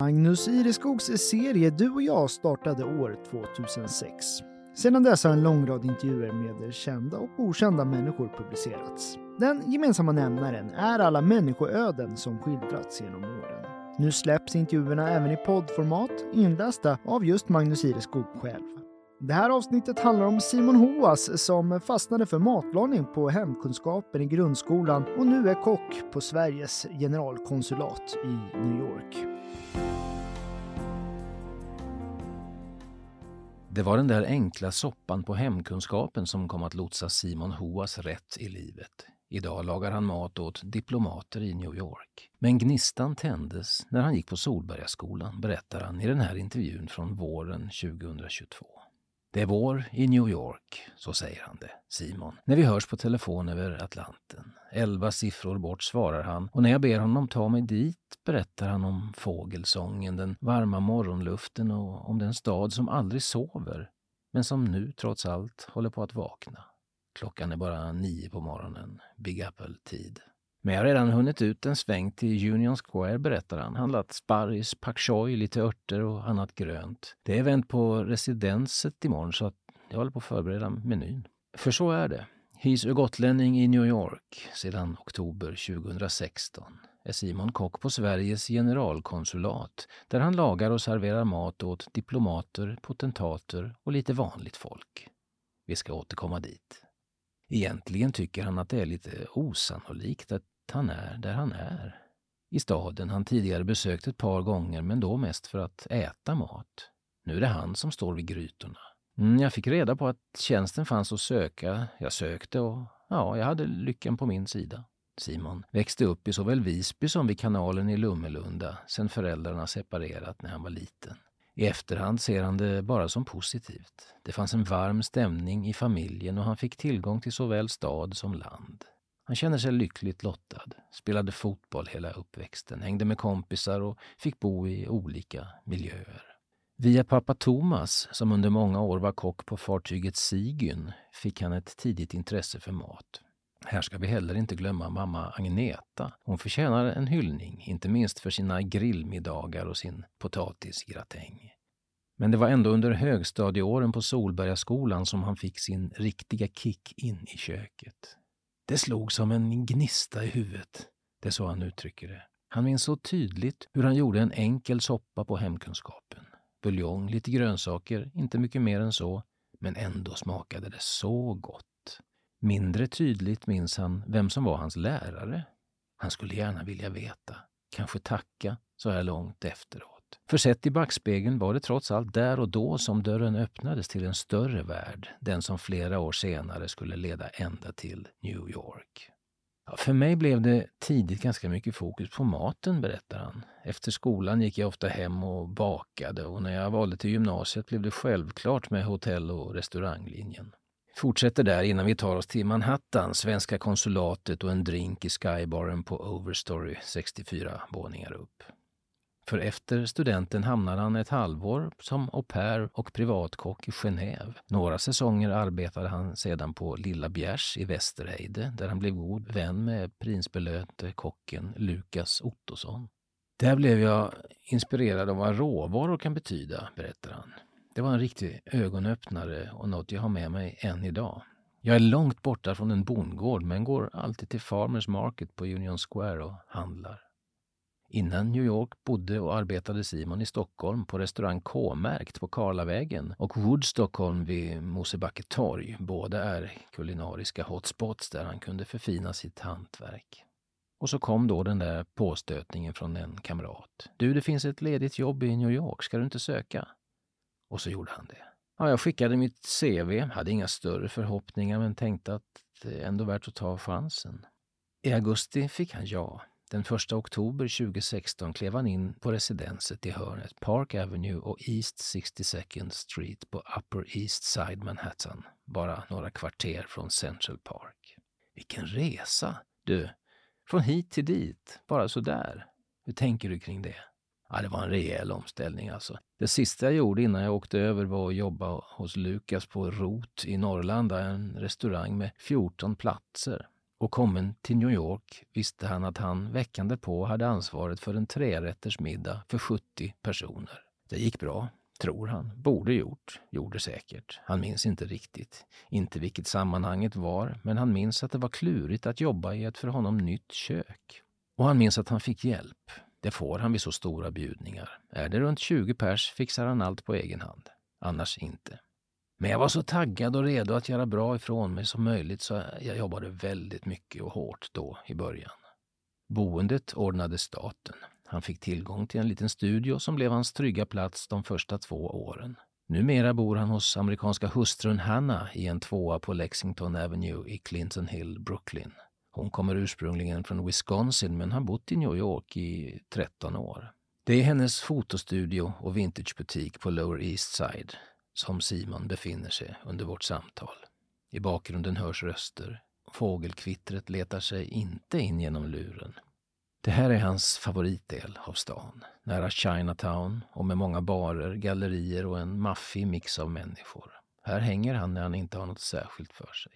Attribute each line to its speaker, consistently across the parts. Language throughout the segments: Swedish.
Speaker 1: Magnus Ireskogs serie Du och jag startade år 2006. Sedan dess har en lång rad intervjuer med kända och okända människor publicerats. Den gemensamma nämnaren är alla människoöden som skildrats genom åren. Nu släpps intervjuerna även i poddformat inlästa av just Magnus Ireskog själv. Det här avsnittet handlar om Simon Hoas som fastnade för matlagning på hemkunskapen i grundskolan och nu är kock på Sveriges generalkonsulat i New York.
Speaker 2: Det var den där enkla soppan på hemkunskapen som kom att lotsa Simon Hoas rätt i livet. Idag lagar han mat åt diplomater i New York. Men gnistan tändes när han gick på Solbergaskolan, berättar han i den här intervjun från våren 2022. Det är vår i New York, så säger han det, Simon, när vi hörs på telefon över Atlanten. Elva siffror bort svarar han och när jag ber honom ta mig dit berättar han om fågelsången, den varma morgonluften och om den stad som aldrig sover, men som nu trots allt håller på att vakna. Klockan är bara nio på morgonen, Big Apple-tid. Men jag har redan hunnit ut en sväng till Union Square, berättar han. Handlat sparris, pak choi, lite örter och annat grönt. Det är event på residenset imorgon så att jag håller på att förbereda menyn. För så är det. Hys gotlänning i New York sedan oktober 2016 är Simon kock på Sveriges generalkonsulat där han lagar och serverar mat åt diplomater, potentater och lite vanligt folk. Vi ska återkomma dit. Egentligen tycker han att det är lite osannolikt att han är där han är. I staden han tidigare besökt ett par gånger, men då mest för att äta mat. Nu är det han som står vid grytorna. Mm, jag fick reda på att tjänsten fanns att söka. Jag sökte och ja, jag hade lyckan på min sida. Simon växte upp i såväl Visby som vid kanalen i Lummelunda sedan föräldrarna separerat när han var liten. I efterhand ser han det bara som positivt. Det fanns en varm stämning i familjen och han fick tillgång till såväl stad som land. Han känner sig lyckligt lottad, spelade fotboll hela uppväxten, hängde med kompisar och fick bo i olika miljöer. Via pappa Thomas, som under många år var kock på fartyget Sigyn, fick han ett tidigt intresse för mat. Här ska vi heller inte glömma mamma Agneta. Hon förtjänar en hyllning, inte minst för sina grillmiddagar och sin potatisgratäng. Men det var ändå under högstadieåren på Solbergaskolan som han fick sin riktiga kick in i köket. Det slog som en gnista i huvudet. Det är så han uttrycker det. Han minns så tydligt hur han gjorde en enkel soppa på hemkunskapen. Buljong, lite grönsaker, inte mycket mer än så. Men ändå smakade det så gott. Mindre tydligt minns han vem som var hans lärare. Han skulle gärna vilja veta. Kanske tacka så här långt efteråt. För sett i backspegeln var det trots allt där och då som dörren öppnades till en större värld, den som flera år senare skulle leda ända till New York. Ja, för mig blev det tidigt ganska mycket fokus på maten, berättar han. Efter skolan gick jag ofta hem och bakade och när jag valde till gymnasiet blev det självklart med hotell och restauranglinjen. Fortsätter där innan vi tar oss till Manhattan, svenska konsulatet och en drink i skybaren på Overstory 64 våningar upp. För efter studenten hamnade han ett halvår som au pair och privatkock i Genève. Några säsonger arbetade han sedan på Lilla Bjärs i Västerheide där han blev god vän med prinsbelönte kocken Lukas Ottosson. Där blev jag inspirerad av vad råvaror kan betyda, berättar han. Det var en riktig ögonöppnare och något jag har med mig än idag. Jag är långt borta från en bondgård men går alltid till Farmers Market på Union Square och handlar. Innan New York bodde och arbetade Simon i Stockholm på restaurang K-märkt på Karlavägen och Wood Stockholm vid Mosebacke torg. Båda är kulinariska hotspots där han kunde förfina sitt hantverk. Och så kom då den där påstötningen från en kamrat. Du, det finns ett ledigt jobb i New York, ska du inte söka? Och så gjorde han det. Ja, jag skickade mitt CV, hade inga större förhoppningar men tänkte att det är ändå värt att ta chansen. I augusti fick han ja. Den 1 oktober 2016 klev han in på residenset i hörnet Park Avenue och East 62nd Street på Upper East Side Manhattan, bara några kvarter från Central Park. Vilken resa! Du, från hit till dit, bara så där. Hur tänker du kring det? Ja, det var en rejäl omställning alltså. Det sista jag gjorde innan jag åkte över var att jobba hos Lukas på Rot i Norrland, en restaurang med 14 platser och kommen till New York visste han att han veckan därpå hade ansvaret för en trerätters middag för 70 personer. Det gick bra, tror han. Borde gjort, gjorde säkert. Han minns inte riktigt. Inte vilket sammanhanget var, men han minns att det var klurigt att jobba i ett för honom nytt kök. Och han minns att han fick hjälp. Det får han vid så stora bjudningar. Är det runt 20 pers fixar han allt på egen hand. Annars inte. Men jag var så taggad och redo att göra bra ifrån mig som möjligt så jag jobbade väldigt mycket och hårt då i början. Boendet ordnade staten. Han fick tillgång till en liten studio som blev hans trygga plats de första två åren. Numera bor han hos amerikanska hustrun Hanna i en tvåa på Lexington Avenue i Clinton Hill, Brooklyn. Hon kommer ursprungligen från Wisconsin men har bott i New York i 13 år. Det är hennes fotostudio och vintagebutik på Lower East Side som Simon befinner sig under vårt samtal. I bakgrunden hörs röster. Fågelkvittret letar sig inte in genom luren. Det här är hans favoritdel av stan, nära Chinatown och med många barer, gallerier och en maffig mix av människor. Här hänger han när han inte har något särskilt för sig.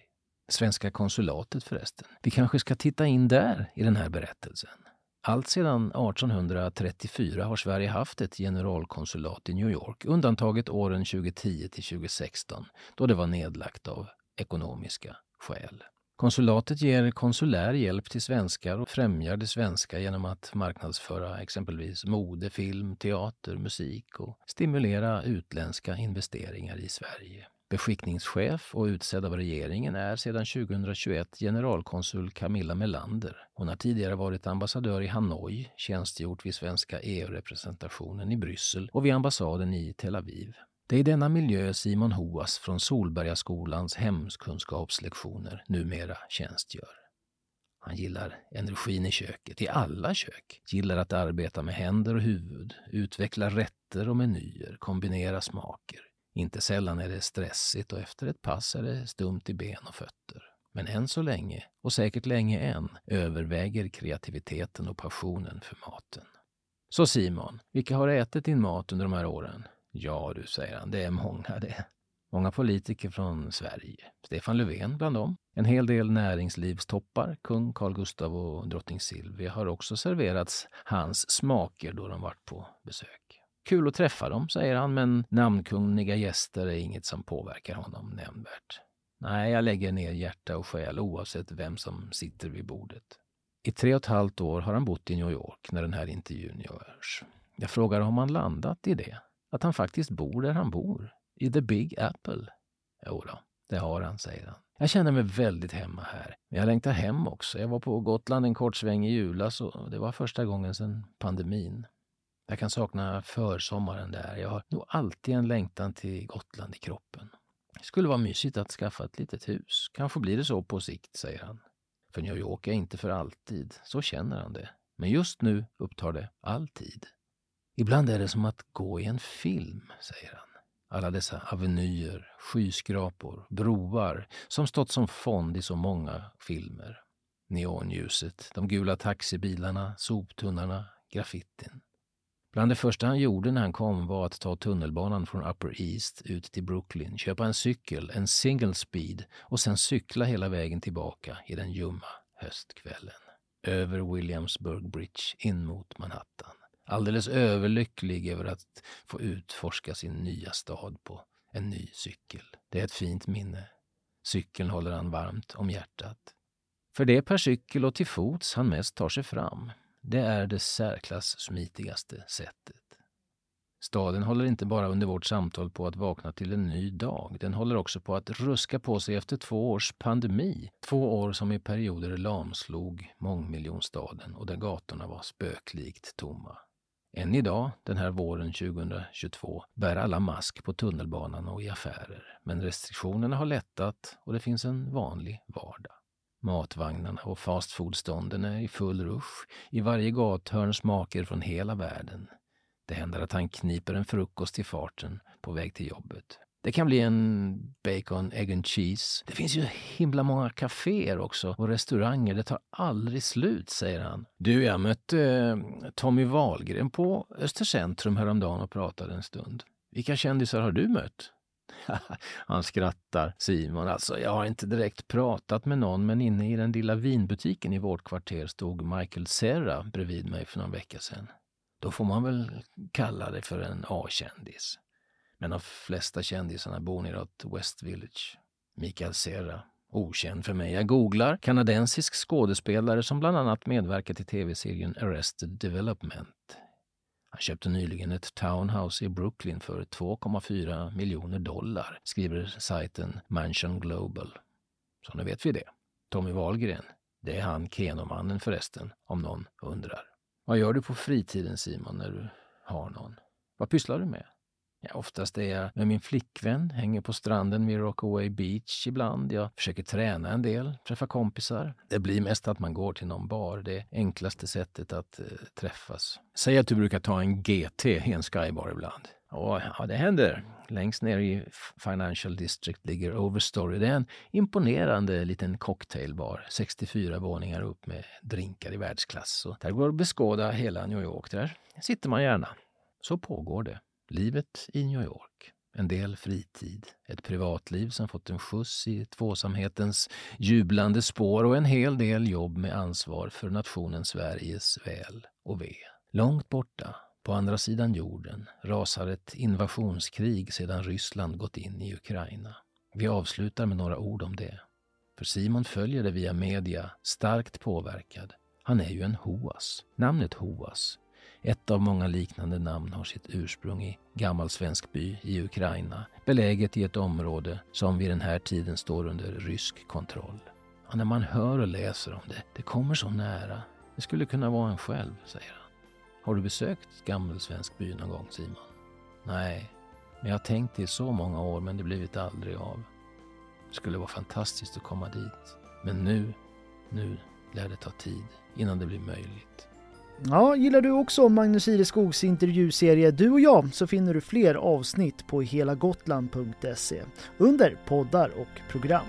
Speaker 2: Svenska konsulatet förresten. Vi kanske ska titta in där i den här berättelsen. Allt sedan 1834 har Sverige haft ett generalkonsulat i New York, undantaget åren 2010 till 2016 då det var nedlagt av ekonomiska skäl. Konsulatet ger konsulär hjälp till svenskar och främjar det svenska genom att marknadsföra exempelvis mode, film, teater, musik och stimulera utländska investeringar i Sverige. Beskickningschef och utsedd av regeringen är sedan 2021 generalkonsul Camilla Melander. Hon har tidigare varit ambassadör i Hanoi, tjänstgjort vid svenska EU-representationen i Bryssel och vid ambassaden i Tel Aviv. Det är i denna miljö Simon Hoas från Solbergaskolans hemkunskapslektioner numera tjänstgör. Han gillar energin i köket, i alla kök. Gillar att arbeta med händer och huvud, utveckla rätter och menyer, kombinera smaker. Inte sällan är det stressigt och efter ett pass är det stumt i ben och fötter. Men än så länge, och säkert länge än, överväger kreativiteten och passionen för maten. Så Simon, vilka har ätit din mat under de här åren? Ja du, säger han, det är många det. Många politiker från Sverige. Stefan Löfven bland dem. En hel del näringslivstoppar, kung Carl Gustaf och drottning Silvia har också serverats hans smaker då de varit på besök. Kul att träffa dem, säger han, men namnkunniga gäster är inget som påverkar honom nämnvärt. Nej, jag lägger ner hjärta och själ oavsett vem som sitter vid bordet. I tre och ett halvt år har han bott i New York när den här intervjun görs. Jag frågar om han landat i det. Att han faktiskt bor där han bor. I the Big Apple. Jo då, det har han, säger han. Jag känner mig väldigt hemma här. Men jag längtar hem också. Jag var på Gotland en kort sväng i julas och det var första gången sedan pandemin. Jag kan sakna försommaren där. Jag har nog alltid en längtan till Gotland i kroppen. Det skulle vara mysigt att skaffa ett litet hus. Kanske blir det så på sikt, säger han. För New York är inte för alltid. Så känner han det. Men just nu upptar det all tid. Ibland är det som att gå i en film, säger han. Alla dessa avenyer, skyskrapor, broar som stått som fond i så många filmer. Neonljuset, de gula taxibilarna, soptunnarna, graffitin. Bland det första han gjorde när han kom var att ta tunnelbanan från Upper East ut till Brooklyn, köpa en cykel, en single speed och sen cykla hela vägen tillbaka i den ljumma höstkvällen. Över Williamsburg Bridge in mot Manhattan. Alldeles överlycklig över att få utforska sin nya stad på en ny cykel. Det är ett fint minne. Cykeln håller han varmt om hjärtat. För det är per cykel och till fots han mest tar sig fram. Det är det särklass smitigaste sättet. Staden håller inte bara under vårt samtal på att vakna till en ny dag. Den håller också på att ruska på sig efter två års pandemi. Två år som i perioder lamslog mångmiljonstaden och där gatorna var spöklikt tomma. Än idag, den här våren 2022, bär alla mask på tunnelbanan och i affärer. Men restriktionerna har lättat och det finns en vanlig vardag. Matvagnarna och fastfoodstånden är i full rush. I varje gathörn smaker från hela världen. Det händer att han kniper en frukost i farten på väg till jobbet. Det kan bli en bacon, egg and cheese. Det finns ju himla många kaféer också och restauranger. Det tar aldrig slut, säger han. Du, jag mötte eh, Tommy Wahlgren på Östercentrum häromdagen och pratade en stund. Vilka kändisar har du mött? Han skrattar, Simon. Alltså, jag har inte direkt pratat med någon, men inne i den lilla vinbutiken i vårt kvarter stod Michael Serra bredvid mig för någon vecka sedan. Då får man väl kalla det för en A-kändis. Men de flesta kändisarna bor neråt West Village. Michael Serra, okänd för mig. Jag googlar kanadensisk skådespelare som bland annat medverkat i tv-serien Arrested Development. Han köpte nyligen ett townhouse i Brooklyn för 2,4 miljoner dollar, skriver sajten Mansion Global. Så nu vet vi det. Tommy Wahlgren, det är han Kenomannen förresten, om någon undrar. Vad gör du på fritiden Simon, när du har någon? Vad pysslar du med? Ja, oftast är jag med min flickvän, hänger på stranden vid Rockaway Beach ibland. Jag försöker träna en del, träffa kompisar. Det blir mest att man går till någon bar. Det enklaste sättet att eh, träffas. Säg att du brukar ta en GT i en skybar ibland. Och, ja, det händer. Längst ner i Financial District ligger Overstory. Det är en imponerande liten cocktailbar, 64 våningar upp med drinkar i världsklass. Och där går att beskåda hela New York. Där sitter man gärna. Så pågår det. Livet i New York. En del fritid, ett privatliv som fått en skjuts i tvåsamhetens jublande spår och en hel del jobb med ansvar för nationen Sveriges väl och ve. Långt borta, på andra sidan jorden, rasar ett invasionskrig sedan Ryssland gått in i Ukraina. Vi avslutar med några ord om det. För Simon följer det via media, starkt påverkad. Han är ju en Hoas. Namnet Hoas ett av många liknande namn har sitt ursprung i gammal svensk by i Ukraina, beläget i ett område som vid den här tiden står under rysk kontroll. Och när man hör och läser om det, det kommer så nära. Det skulle kunna vara en själv, säger han. Har du besökt gammal svensk by någon gång, Simon? Nej, men jag har tänkt det i så många år, men det blivit aldrig av. Det skulle vara fantastiskt att komma dit. Men nu, nu lär det ta tid innan det blir möjligt.
Speaker 1: Ja, gillar du också Magnus Ireskogs intervjuserie Du och jag så finner du fler avsnitt på helagotland.se under poddar och program.